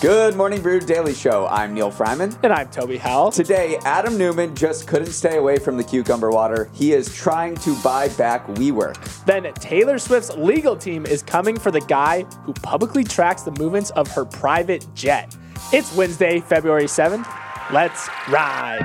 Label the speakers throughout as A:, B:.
A: Good Morning Brew Daily Show. I'm Neal Freyman.
B: And I'm Toby Howell.
A: Today, Adam Neumann just couldn't stay away from the cucumber water. He is trying to buy back WeWork.
B: Then Taylor Swift's legal team is coming for the guy who publicly tracks the movements of her private jet. It's Wednesday, February 7th. Let's ride.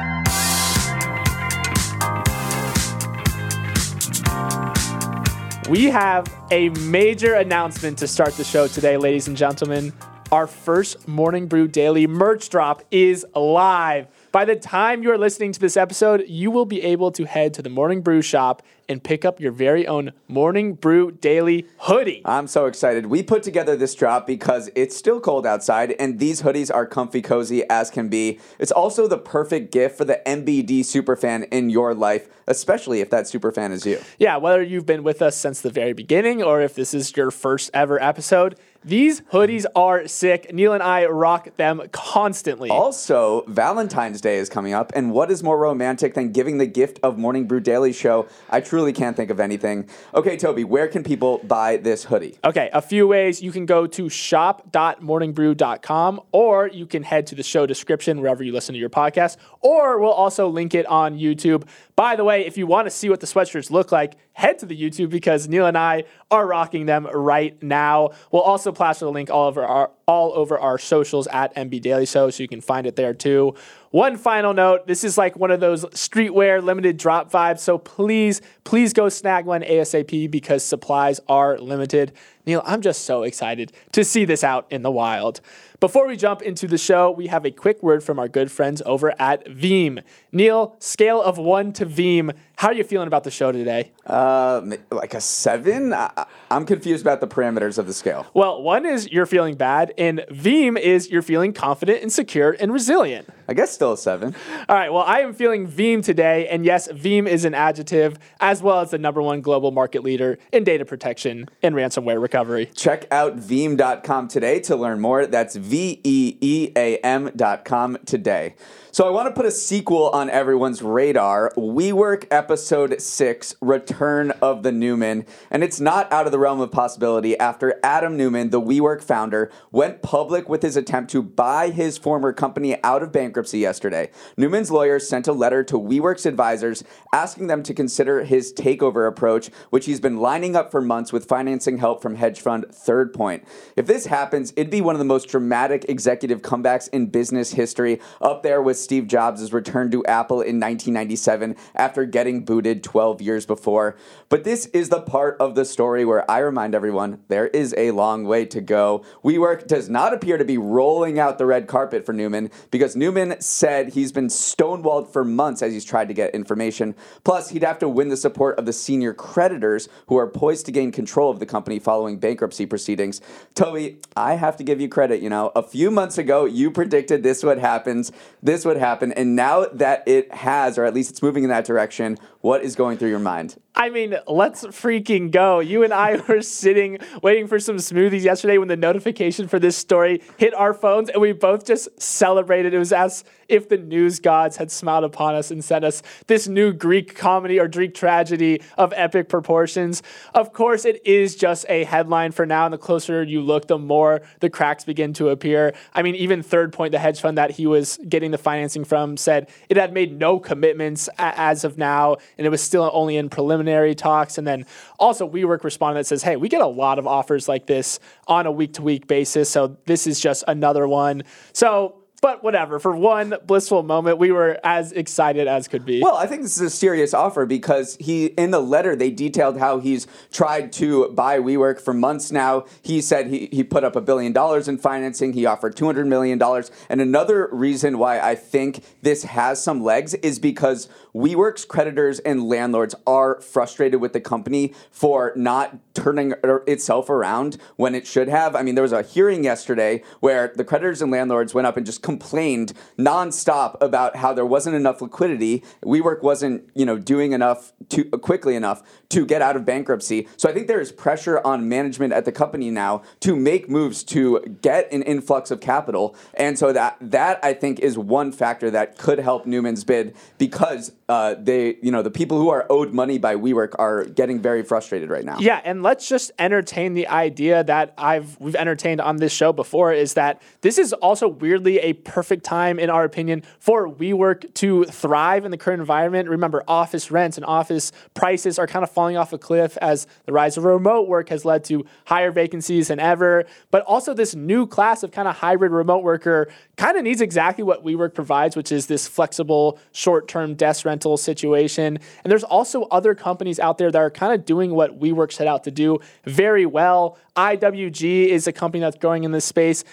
B: We have a major announcement to start the show today, ladies and gentlemen. Our first Morning Brew Daily merch drop is live. By the time you're listening to this episode, you will be able to head to the Morning Brew shop and pick up your very own Morning Brew Daily hoodie.
A: I'm so excited. We put together this drop because it's still cold outside, and these hoodies are comfy cozy as can be. It's also the perfect gift for the MBD superfan in your life, especially if that superfan is you.
B: Yeah, whether you've been with us since the very beginning or if this is your first ever episode, these hoodies are sick. Neal and I rock them constantly.
A: Also, Valentine's Day is coming up, and what is more romantic than giving the gift of Morning Brew Daily Show? I truly can't think of anything. Okay, Toby, where can people buy this hoodie?
B: Okay, a few ways. You can go to shop.morningbrew.com or you can head to the show description wherever you listen to your podcast, or we'll also link it on YouTube. By the way, if you want to see what the sweatshirts look like, head to the YouTube because Neal and I are rocking them right now. We'll also plaster the link all over our all over our socials at MB Daily Show, so you can find it there too. One final note this is like one of those streetwear limited drop vibes, so please, please go snag one ASAP because supplies are limited. Neal, I'm just so excited to see this out in the wild. Before we jump into the show, we have a quick word from our good friends over at Veeam. Neal, scale of one to Veeam, how are you feeling about the show today?
A: Uh, like a seven? I, am confused about the parameters of the scale.
B: Well, one is you're feeling bad, and Veeam is you're feeling confident and secure and resilient.
A: I guess still a seven.
B: All right, well, I am feeling Veeam today, and yes, Veeam is an adjective, as well as the number one global market leader in data protection and ransomware recovery.
A: Check out Veeam.com today to learn more. That's V E E A M.com today. So I want to put a sequel on everyone's radar. WeWork episode 6, Return of the Neumann. And it's not out of the realm of possibility after Adam Neumann, the WeWork founder, went public with his attempt to buy his former company out of bankruptcy yesterday. Neumann's lawyers sent a letter to WeWork's advisors asking them to consider his takeover approach, which he's been lining up for months with financing help from hedge fund Third Point. If this happens, it'd be one of the most dramatic executive comebacks in business history, up there with Steve Jobs' return to Apple in 1997 after getting booted 12 years before. But this is the part of the story where I remind everyone there is a long way to go. WeWork does not appear to be rolling out the red carpet for Neumann because Neumann said he's been stonewalled for months as he's tried to get information. Plus, he'd have to win the support of the senior creditors who are poised to gain control of the company following bankruptcy proceedings. Toby, I have to give you credit. You know, a few months ago, you predicted this would happen. This would happen. And now that it has, or at least it's moving in that direction, what is going through your mind?
B: I mean, let's freaking go. You and I were sitting waiting for some smoothies yesterday when the notification for this story hit our phones, and we both just celebrated. It was as if the news gods had smiled upon us and sent us this new Greek comedy or Greek tragedy of epic proportions. Of course, it is just a headline for now, and the closer you look, the more the cracks begin to appear. I mean, even Third Point, the hedge fund that he was getting the financing from, said it had made no commitments as of now, and it was still only in preliminary preliminary talks. And then also WeWork responded that says, hey, we get a lot of offers like this on a week to week basis. So this is just another one. So but whatever. For one blissful moment, we were as excited as could be.
A: Well, I think this is a serious offer because he, in the letter, they detailed how he's tried to buy WeWork for months now. He said he, he put up a billion dollars in financing. He offered $200 million. And another reason why I think this has some legs is because WeWork's creditors and landlords are frustrated with the company for not turning itself around when it should have. I mean, there was a hearing yesterday where the creditors and landlords went up and just complained nonstop about how there wasn't enough liquidity. WeWork wasn't, you know, doing enough to quickly enough to get out of bankruptcy. So I think there is pressure on management at the company now to make moves to get an influx of capital. And so that that I think is one factor that could help Neumann's bid because uh, they, you know, the people who are owed money by WeWork are getting very frustrated right now.
B: Yeah, and let's just entertain the idea that I've we've entertained on this show before is that this is also weirdly a perfect time, in our opinion, for WeWork to thrive in the current environment. Remember, office rents and office prices are kind of falling off a cliff as the rise of remote work has led to higher vacancies than ever. But also, this new class of kind of hybrid remote worker kind of needs exactly what WeWork provides, which is this flexible short term desk rental situation. And there's also other companies out there that are kind of doing what WeWork set out to do very well. IWG is a company that's growing in this space.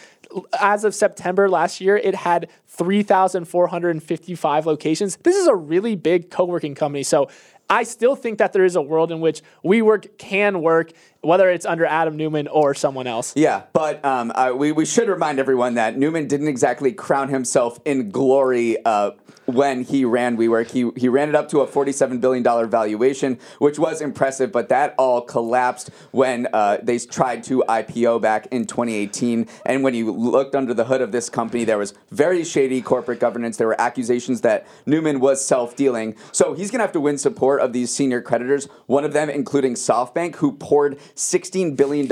B: As of September last year, it had 3,455 locations. This is a really big co working company. So I still think that there is a world in which WeWork can work, whether it's under Adam Neumann or someone else.
A: Yeah, but um, uh, we, we should remind everyone that Neumann didn't exactly crown himself in glory uh, when he ran WeWork. He, he ran it up to a $47 billion valuation, which was impressive, but that all collapsed when uh, they tried to IPO back in 2018. And when you looked under the hood of this company, there was very shady corporate governance. There were accusations that Neumann was self dealing. So he's going to have to win support of these senior creditors, one of them including SoftBank, who poured $16 billion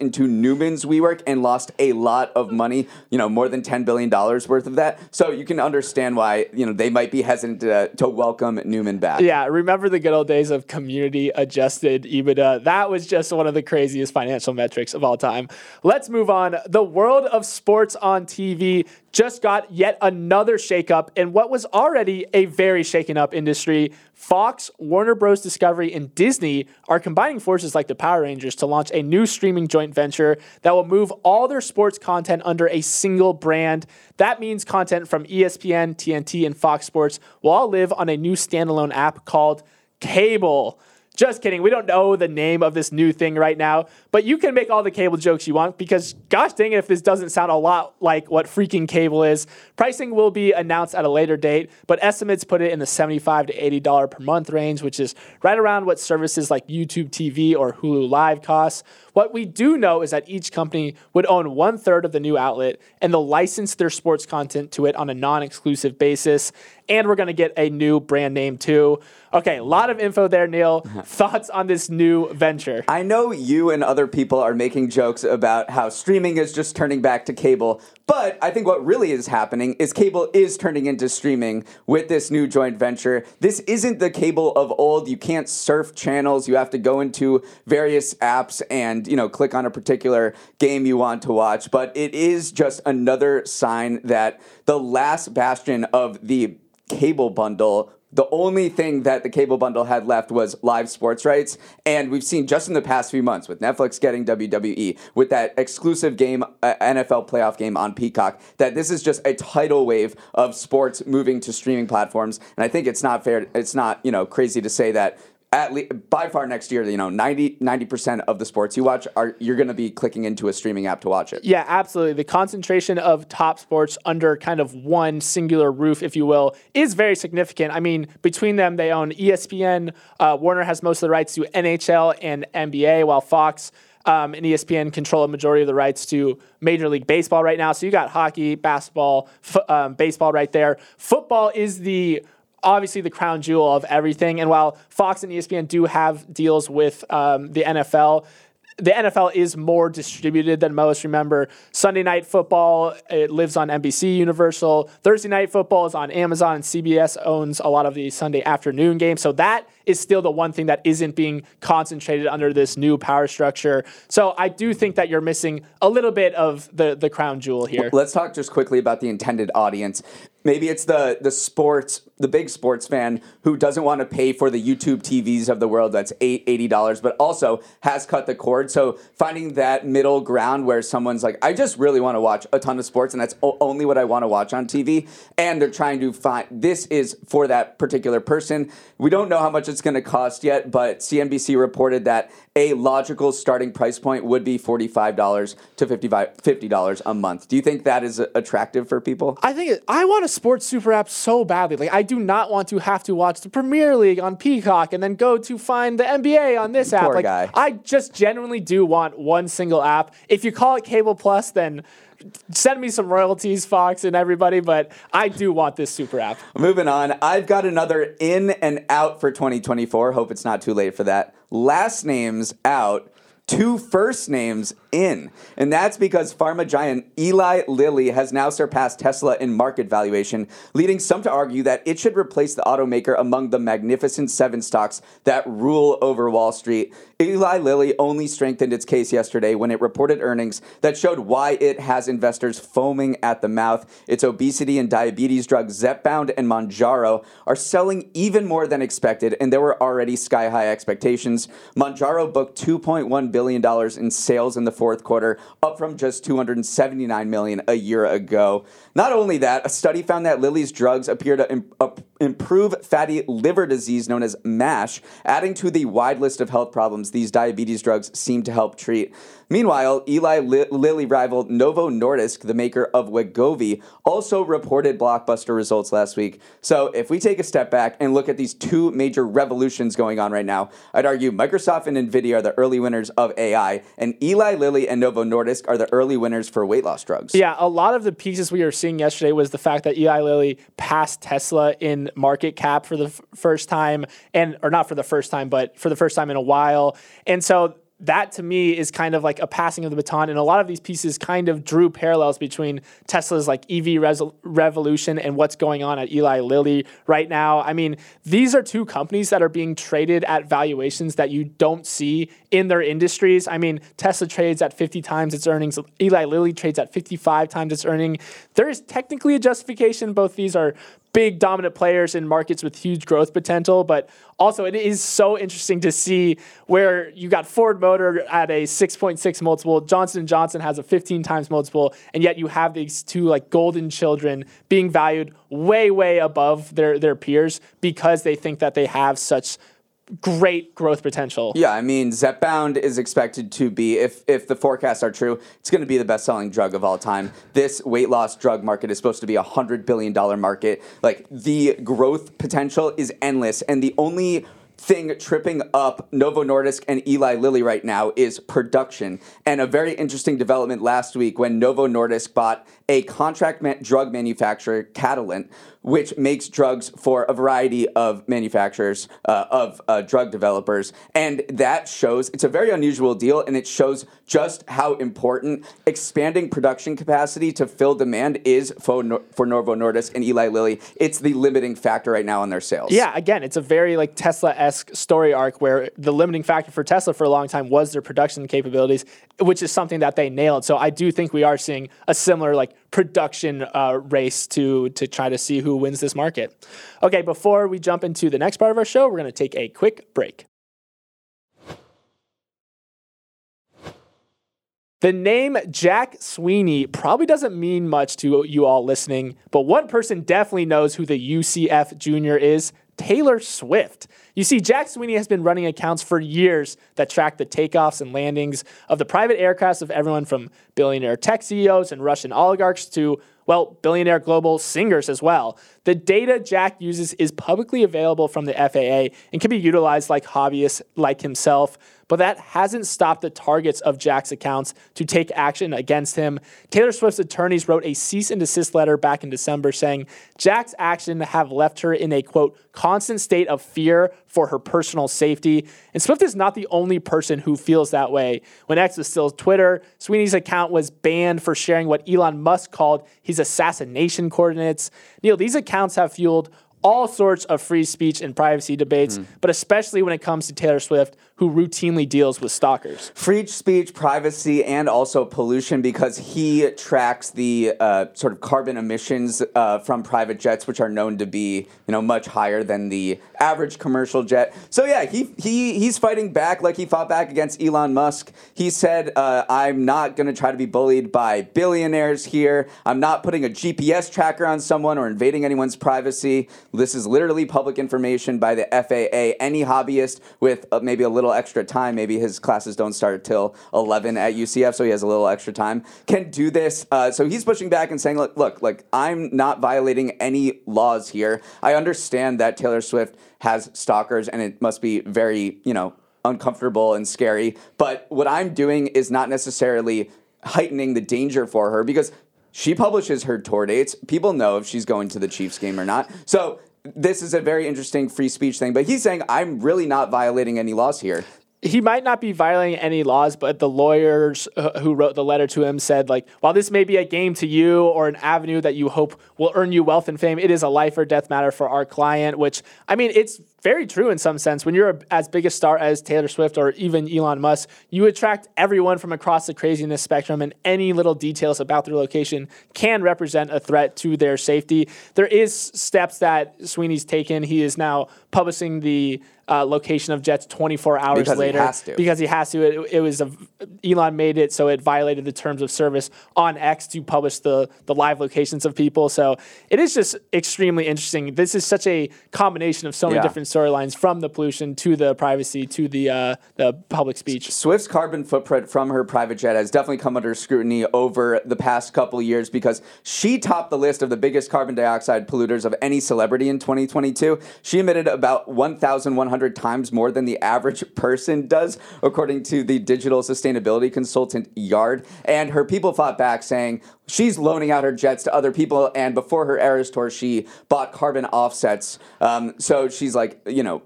A: into Neumann's WeWork and lost a lot of money, you know, more than $10 billion worth of that. So you can understand why, you know, they might be hesitant to, to welcome Neumann back.
B: Yeah, remember the good old days of community adjusted EBITDA? That was just one of the craziest financial metrics of all time. Let's move on. The world of sports on TV just got yet another shakeup in what was already a very shaken up industry. Fox, Warner Bros. Discovery, and Disney are combining forces like the Power Rangers to launch a new streaming joint venture that will move all their sports content under a single brand. That means content from ESPN, TNT, and Fox Sports will all live on a new standalone app called Cable. Just kidding. We don't know the name of this new thing right now, but you can make all the cable jokes you want because, gosh dang it, if this doesn't sound a lot like what freaking cable is. Pricing will be announced at a later date, but estimates put it in the 75 to $80 per month range, which is right around what services like YouTube TV or Hulu Live cost. What we do know is that each company would own one third of the new outlet and they'll license their sports content to it on a non exclusive basis. And we're going to get a new brand name too. Okay, a lot of info there, Neal. Thoughts on this new venture?
A: I know you and other people are making jokes about how streaming is just turning back to cable, but I think what really is happening is cable is turning into streaming with this new joint venture. This isn't the cable of old. You can't surf channels. You have to go into various apps and, you know, click on a particular game you want to watch, but it is just another sign that the last bastion of the cable bundle the only thing that the cable bundle had left was live sports rights. And we've seen just in the past few months with Netflix getting WWE, with that exclusive game, uh, NFL playoff game on Peacock, that this is just a tidal wave of sports moving to streaming platforms. And I think it's not fair, it's not, you know, crazy to say that at least by far next year, you know, 90 percent of the sports you watch are you're going to be clicking into a streaming app to watch it.
B: Yeah, absolutely. The concentration of top sports under kind of one singular roof, if you will, is very significant. I mean, between them, they own ESPN. Uh, Warner has most of the rights to NHL and NBA, while Fox. Um, and ESPN control a majority of the rights to Major League Baseball right now. So you got hockey, basketball, f- um, baseball right there. Football is the obviously the crown jewel of everything. And while Fox and ESPN do have deals with um, the NFL, the NFL is more distributed than most. Remember, Sunday night football it lives on NBC Universal. Thursday night football is on Amazon, and CBS owns a lot of the Sunday afternoon games. So that is still the one thing that isn't being concentrated under this new power structure. So I do think that you're missing a little bit of the the crown jewel here.
A: Let's talk just quickly about the intended audience. Maybe it's the the sports the big sports fan who doesn't want to pay for the YouTube TVs of the world that's eight eighty dollars, but also has cut the cord. So finding that middle ground where someone's like, I just really want to watch a ton of sports, and that's only what I want to watch on TV, and they're trying to find this is for that particular person. We don't know how much it's going to cost yet, but CNBC reported that a logical starting price point would be forty five dollars to 55 fifty dollars a month. Do you think that is attractive for people?
B: I think it, I want a sports super app so badly. Like I do not want to have to watch the Premier League on Peacock and then go to find the NBA on this app.
A: Poor
B: like
A: guy.
B: I just genuinely do want one single app. If you call it Cable Plus, then send me some royalties, Fox and everybody. But I do want this super app.
A: Moving on, I've got another in and out for 2024. Hope it's not too late for that. Last names out. Two first names in. And that's because pharma giant Eli Lilly has now surpassed Tesla in market valuation, leading some to argue that it should replace the automaker among the magnificent seven stocks that rule over Wall Street. Eli Lilly only strengthened its case yesterday when it reported earnings that showed why it has investors foaming at the mouth. Its obesity and diabetes drugs Zepbound and Mounjaro are selling even more than expected, and there were already sky high expectations. Mounjaro booked 2.1 billion dollars in sales in the fourth quarter, up from just 279 million a year ago. Not only that, a study found that Lilly's drugs appear to im- up- improve fatty liver disease known as MASH, adding to the wide list of health problems these diabetes drugs seem to help treat. Meanwhile, Eli Li- Lilly rival Novo Nordisk, the maker of Wegovy, also reported blockbuster results last week. So, if we take a step back and look at these two major revolutions going on right now, I'd argue Microsoft and Nvidia are the early winners of AI, and Eli Lilly and Novo Nordisk are the early winners for weight loss drugs.
B: Yeah, a lot of the pieces we were seeing yesterday was the fact that Eli Lilly passed Tesla in market cap for the f- first time, and or not for the first time, but for the first time in a while. And so that to me is kind of like a passing of the baton and a lot of these pieces kind of drew parallels between tesla's like ev revolution and what's going on at eli lilly right now i mean these are two companies that are being traded at valuations that you don't see in their industries. I mean tesla trades at 50 times its earnings. Eli lilly trades at 55 times its earning. There is technically a justification. Both these are big dominant players in markets with huge growth potential but also it is so interesting to see where you got ford motor at a 6.6 multiple johnson & johnson has a 15 times multiple and yet you have these two like golden children being valued way way above their their peers because they think that they have such great growth potential
A: Yeah, I mean, Zepbound is expected to be, if if the forecasts are true, it's going to be the best selling drug of all time. This weight loss drug market is supposed to be a hundred billion dollar market. Like the growth potential is endless, and the only thing tripping up Novo Nordisk and Eli Lilly right now is production. And a very interesting development last week when Novo Nordisk bought a contract ma- drug manufacturer, Catalent, which makes drugs for a variety of manufacturers, uh, of uh, drug developers. And that shows it's a very unusual deal, and it shows just how important expanding production capacity to fill demand is for, Nor- for Novo Nordisk and Eli Lilly. It's the limiting factor right now on their sales.
B: Yeah, again, it's a very like Tesla esque story arc where the limiting factor for Tesla for a long time was their production capabilities, which is something that they nailed. So I do think we are seeing a similar like production uh, race to to try to see who wins this market. Okay, before we jump into the next part of our show, we're going to take a quick break. The name Jack Sweeney probably doesn't mean much to you all listening, but one person definitely knows who the UCF Junior is Taylor Swift. You see, Jack Sweeney has been running accounts for years that track the takeoffs and landings of the private aircrafts of everyone from billionaire tech CEOs and Russian oligarchs to, well, billionaire global singers as well. The data Jack uses is publicly available from the FAA and can be utilized like hobbyists like himself but that hasn't stopped the targets of Jack's accounts to take action against him. Taylor Swift's attorneys wrote a cease and desist letter back in December saying Jack's action have left her in a quote constant state of fear for her personal safety. And Swift is not the only person who feels that way. When X was still Twitter, Sweeney's account was banned for sharing what Elon Musk called his assassination coordinates. Neal, these accounts have fueled all sorts of free speech and privacy debates, but especially when it comes to Taylor Swift, who routinely deals with stalkers.
A: free speech, privacy, and also pollution because he tracks the uh, sort of carbon emissions uh, from private jets, which are known to be you know much higher than the average commercial jet. So yeah, he he he's fighting back like he fought back against Elon Musk. He said, uh, "I'm not going to try to be bullied by billionaires here. I'm not putting a GPS tracker on someone or invading anyone's privacy. This is literally public information by the FAA. Any hobbyist with uh, maybe a little extra time, maybe his classes don't start till 11 at UCF, so he has a little extra time, can do this. Uh, so he's pushing back and saying, look, look, like I'm not violating any laws here. I understand that Taylor Swift has stalkers and it must be very, you know, uncomfortable and scary. But what I'm doing is not necessarily heightening the danger for her because she publishes her tour dates. People know if she's going to the Chiefs game or not. So this is a very interesting free speech thing. But he's saying I'm really not violating any laws here.
B: he might not be violating any laws, but the lawyers uh, who wrote the letter to him said, like, while this may be a game to you or an avenue that you hope will earn you wealth and fame, it is a life or death matter for our client. Which I mean, it's very true in some sense. When you're a, as big a star as Taylor Swift or even Elon Musk, you attract everyone from across the craziness spectrum, and any little details about their location can represent a threat to their safety. There is steps that Sweeney's taken. He is now publishing the uh, location of jets 24 hours
A: Because he
B: later
A: has to.
B: because he has to. It, it was a, Elon made it so it violated the terms of service on X to publish the the live locations of people. So it is just extremely interesting. This is such a combination of so many
A: Yeah.
B: different storylines from the pollution to the privacy to the uh, the public speech.
A: Swift's carbon footprint from her private jet has definitely come under scrutiny over the past couple years because she topped the list of the biggest carbon dioxide polluters of any celebrity in 2022. She emitted about 1,100 times more than the average person does, according to the digital sustainability consultant Yard. And her people fought back saying, She's loaning out her jets to other people, and before her Eras tour, she bought carbon offsets. Um, so she's like, you know,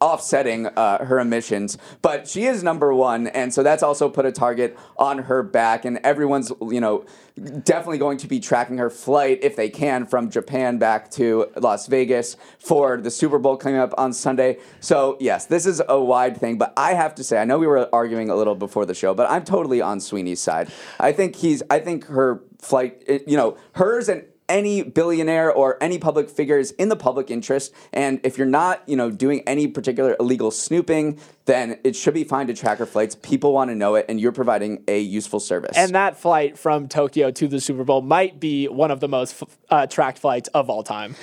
A: offsetting uh, her emissions, but she is number one, and so that's also put a target on her back. And everyone's, you know, definitely going to be tracking her flight if they can from Japan back to Las Vegas for the Super Bowl coming up on Sunday. So yes, this is a wide thing, but I have to say, I know we were arguing a little before the show, but I'm totally on Sweeney's side. I think he's, I think her flight, you know, hers and any billionaire or any public figure is in the public interest. And if you're not you know doing any particular illegal snooping then it should be fine to track your flights. People want to know it and you're providing a useful service.
B: And that flight from Tokyo to the Super Bowl might be one of the most uh, tracked flights of all time.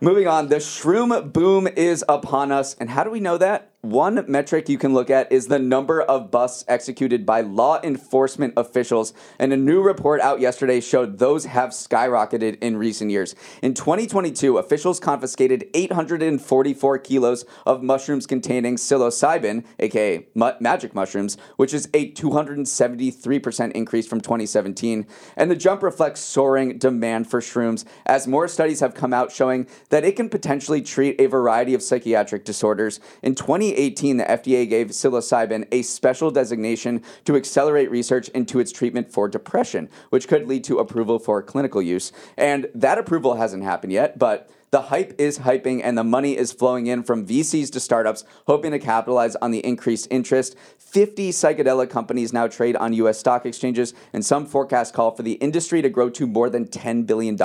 A: moving on the shroom boom is upon us. And how do we know that one metric you can look at is the number of busts executed by law enforcement officials. And a new report out yesterday showed those have skyrocketed in recent years. In 2022, officials confiscated 844 kilos of mushrooms containing psilocybin, aka magic mushrooms, which is a 273% increase from 2017. And the jump reflects soaring demand for shrooms as more studies have come out showing that it can potentially treat a variety of psychiatric disorders. In 2018, the FDA gave psilocybin a special designation to accelerate research into its treatment for depression, which could lead to approval for clinical use. And that approval hasn't happened yet, but the hype is hyping and the money is flowing in from VCs to startups, hoping to capitalize on the increased interest. 50 psychedelic companies now trade on US stock exchanges, and some forecasts call for the industry to grow to more than $10 billion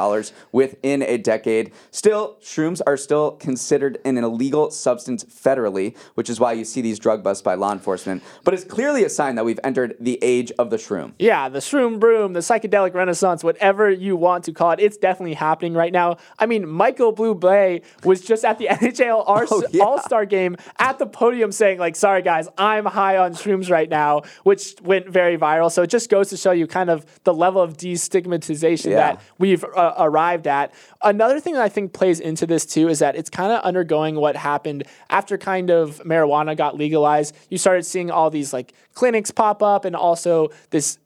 A: within a decade. Still, shrooms are still considered an illegal substance federally, which is why you see these drug busts by law enforcement. But it's clearly a sign that we've entered the age of the shroom.
B: Yeah, the shroom broom, the psychedelic renaissance, whatever you want to call it, it's definitely happening right now. I mean, Michael Bublé was just at the NHL
A: Oh, yeah.
B: All Star game at the podium saying, like, sorry guys, I'm high on shrooms right now, which went very viral. So it just goes to show you kind of the level of destigmatization
A: Yeah.
B: that we've uh, arrived at. Another thing that I think plays into this too is that it's kind of undergoing what happened after kind of marijuana got legalized. You started seeing all these like clinics pop up and also this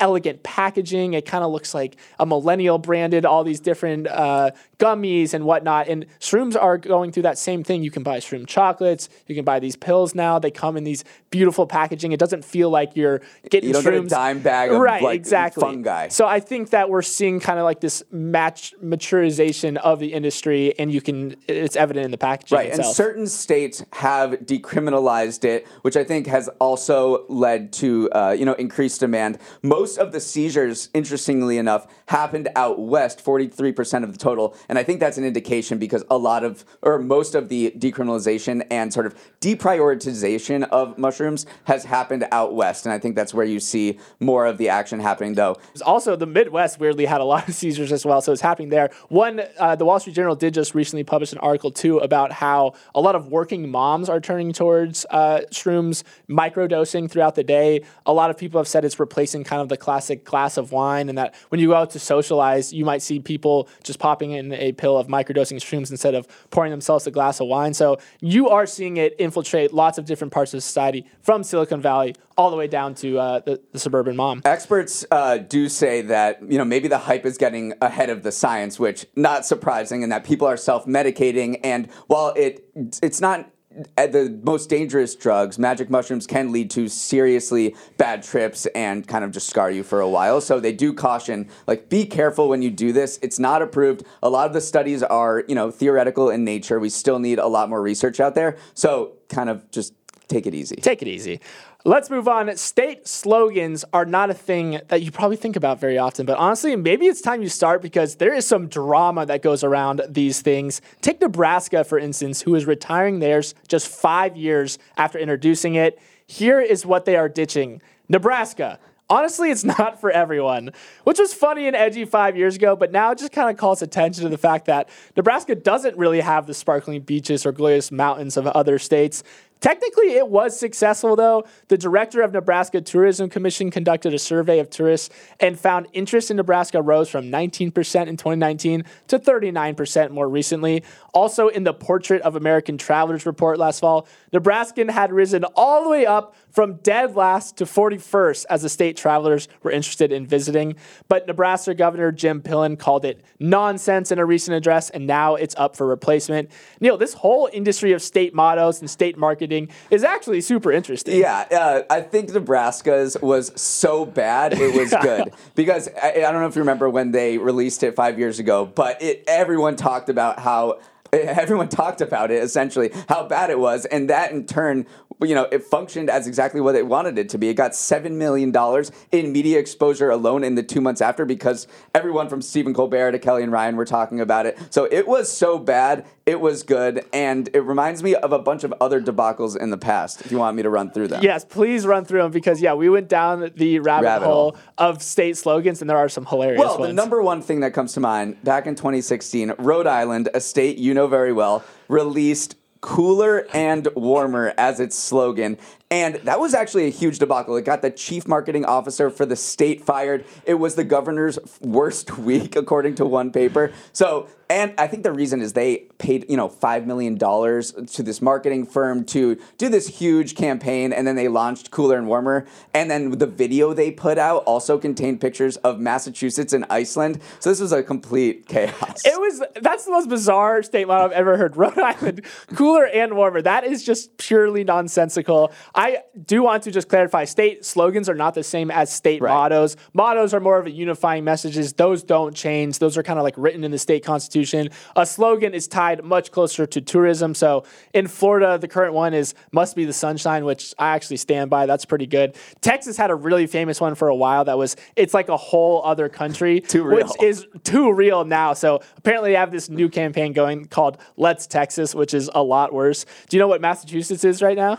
B: elegant packaging. It kind of looks like a millennial branded, all these different uh, gummies and whatnot. And shrooms are going through that same thing. You can buy shroom chocolates. You can buy these pills now. They come in these beautiful packaging. It doesn't feel like you're getting
A: You don't
B: shrooms.
A: get a dime bag of
B: right,
A: like
B: exactly.
A: fungi.
B: So I think that we're seeing kind of like this match maturization of the industry, and you can it's evident in the packaging
A: Right, and certain states have decriminalized it, which I think has also led to uh, you know increased demand. Most of the seizures, interestingly enough, happened out west, forty three percent of the total, and I think that's an indication because a lot of or most of the decriminalization and sort of deprioritization of mushrooms has happened out west, and I think that's where you see more of the action happening. Though
B: also, the Midwest weirdly had a lot of seizures as well, so it's happening there. One, uh, the Wall Street Journal did just recently publish an article too about how a lot of working moms are turning towards uh, shrooms, microdosing throughout the day. A lot of people have said it's replacing kind of the classic glass of wine, and that when you go out to socialize, you might see people just popping in a pill of microdosing shrooms instead of pouring themselves a glass of wine. So you are seeing it infiltrate lots of different parts of society, from Silicon Valley all the way down to uh, the, the suburban mom.
A: Experts uh, do say that you know maybe the hype is getting ahead of the science, which not surprising, and that people are self-medicating. And while it it's not the most dangerous drugs, magic mushrooms can lead to seriously bad trips and kind of just scar you for a while. So they do caution, like, be careful when you do this. It's not approved. A lot of the studies are, you know, theoretical in nature. We still need a lot more research out there. So kind of just take it easy.
B: Take it easy. Let's move on. State slogans are not a thing that you probably think about very often, but honestly, maybe it's time you start because there is some drama that goes around these things. Take Nebraska, for instance, who is retiring theirs just five years after introducing it. Here is what they are ditching Nebraska. Honestly, it's not for everyone, which was funny and edgy five years ago, but now it just kind of calls attention to the fact that Nebraska doesn't really have the sparkling beaches or glorious mountains of other states. Technically, it was successful, though. The director of Nebraska Tourism Commission conducted a survey of tourists and found interest in Nebraska rose from 19% in 2019 to 39% more recently. Also, in the Portrait of American Travelers report last fall, Nebraskan had risen all the way up from dead last to 41st as the state travelers were interested in visiting. But Nebraska Governor Jim Pillen called it nonsense in a recent address, and now it's up for replacement. Neal, this whole industry of state mottos and state marketing is actually super interesting.
A: Yeah, uh, I think Nebraska's was so bad it was good because I, I don't know if you remember when they released it five years ago, but it everyone talked about how everyone talked about it essentially how bad it was, and that in turn you know, it functioned as exactly what it wanted it to be. It got $7 million in media exposure alone in the two months after because everyone from Stephen Colbert to Kelly and Ryan were talking about it. So it was so bad, it was good. And it reminds me of a bunch of other debacles in the past, if you want me to run through them.
B: Yes, please run through them because, yeah, we went down the rabbit,
A: Rabbit
B: hole,
A: hole.
B: of state slogans and there are some hilarious
A: Well,
B: ones.
A: the number one thing that comes to mind back in 2016, Rhode Island, a state you know very well, released cooler and warmer as its slogan. And that was actually a huge debacle. It got the chief marketing officer for the state fired. It was the governor's worst week, according to one paper. So, and I think the reason is they paid, you know, $5 million to this marketing firm to do this huge campaign. And then they launched Cooler and Warmer. And then the video they put out also contained pictures of Massachusetts and Iceland. So this was a complete chaos.
B: It was that's the most bizarre statement I've ever heard. Rhode Island, cooler and warmer. That is just purely nonsensical. Do want to just clarify: state slogans are not the same as state
A: Right.
B: mottos. Mottos are more of a unifying messages. Those don't change. Those are kind of like written in the state constitution. A slogan is tied much closer to tourism. So in Florida, the current one is "Must be the sunshine," which I actually stand by. That's pretty good. Texas had a really famous one for a while. That was "It's like a whole other country,"
A: Too real.
B: which is too real now. So apparently, they have this new campaign going called "Let's Texas," which is a lot worse. Do you know what Massachusetts is right now?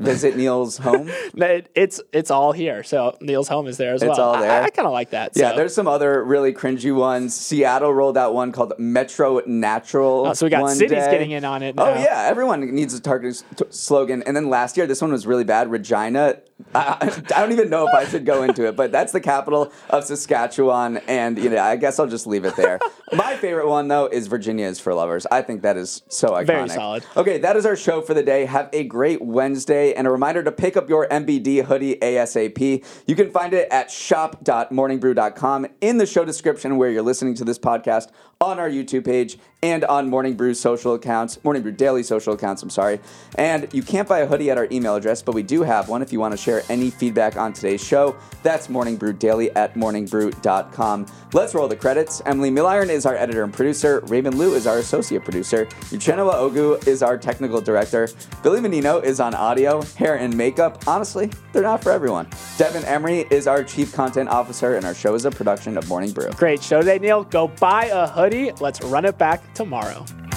A: Visit Neal's home.
B: It- It's it's all here. So Neal's home is there as
A: It's
B: well.
A: all there.
B: I, kind of like that.
A: Yeah,
B: so.
A: there's some other really cringy ones. Seattle rolled out one called Metro Natural.
B: Oh, so we got
A: one
B: cities
A: day.
B: getting in on it
A: Oh yeah, everyone needs a target t- slogan. And then last year, this one was really bad. Regina. I, I don't even know if I should go into it, but that's the capital of Saskatchewan, and you know, I guess I'll just leave it there. My favorite one though is Virginia is for lovers. I think that is so iconic.
B: Very solid.
A: Okay, that is our show for the day. Have a great Wednesday. And a reminder to pick up your MBD hoodie ASAP. You can find it at shop.morningbrew.com in the show description where you're listening to this podcast on our YouTube page and on Morning Brew's social accounts, Morning Brew Daily social accounts, I'm sorry. And you can't buy a hoodie at our email address, but we do have one if you want to share any feedback on today's show. That's Morning Brew Daily at morningbrew.com. Let's roll the credits. Emily Milliron is our editor and producer. Raymond Liu is our associate producer. Uchenna Ogu is our technical director. Billy Menino is on audio, hair, and makeup. Honestly, they're not for everyone. Devin Emery is our chief content officer, and our show is a production of Morning Brew.
B: Great show today, Neal. Go buy a hoodie. Let's run it back tomorrow.